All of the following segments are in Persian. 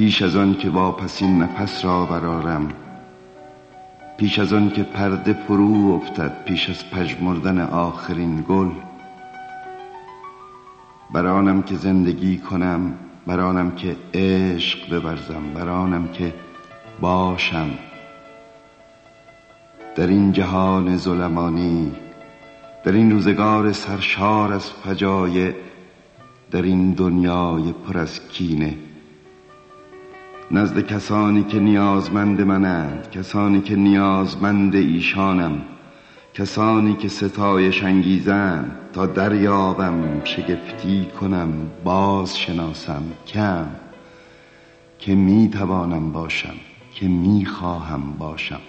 پیش از آن که واپسین نفس را برارم پیش از آن که پرده فرو افتد پیش از پژمردن آخرین گل برانم که زندگی کنم برانم که عشق بورزم برانم که باشم. در این جهان ظلمانی در این روزگار سرشار از فجایع در این دنیای پر از کینه نزد کسانی که نیازمند منند کسانی که نیازمند ایشانم کسانی که ستایش انگیزند تا دریابم شگفتی کنم باز شناسم کم که می توانم باشم که می خواهم باشم.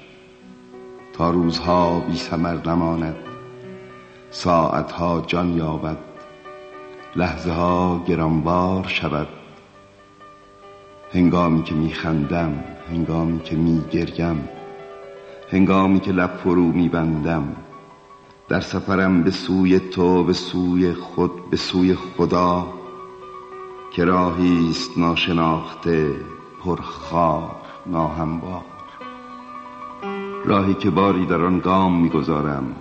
تا روزها بی سمر نماند ساعتها جان یابد لحظه ها گرانبار شود. هنگامی که میخندم هنگامی که میگریم هنگامی که لب فرو میبندم در سفرم به سوی تو به سوی خود به سوی خدا که راهی است ناشناخته پرخار ناهموار. راهی که باری در آن گام می‌گذارم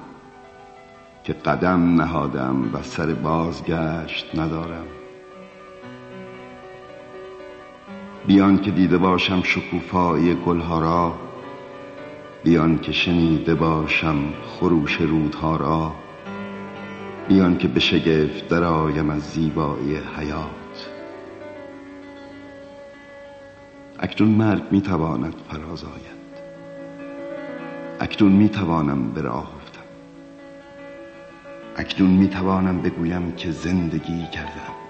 که قدم نهادم و سر بازگشت ندارم. بیان که دیده باشم شکوفایی گلها را بیان که شنیده باشم خروش رودها را بیان که به شگفت درآیم از زیبایی حیات. اکنون مرگ می‌تواند فراز آید. اکنون می‌توانم به راه افتم. اکنون می‌توانم بگویم که زندگی کردم.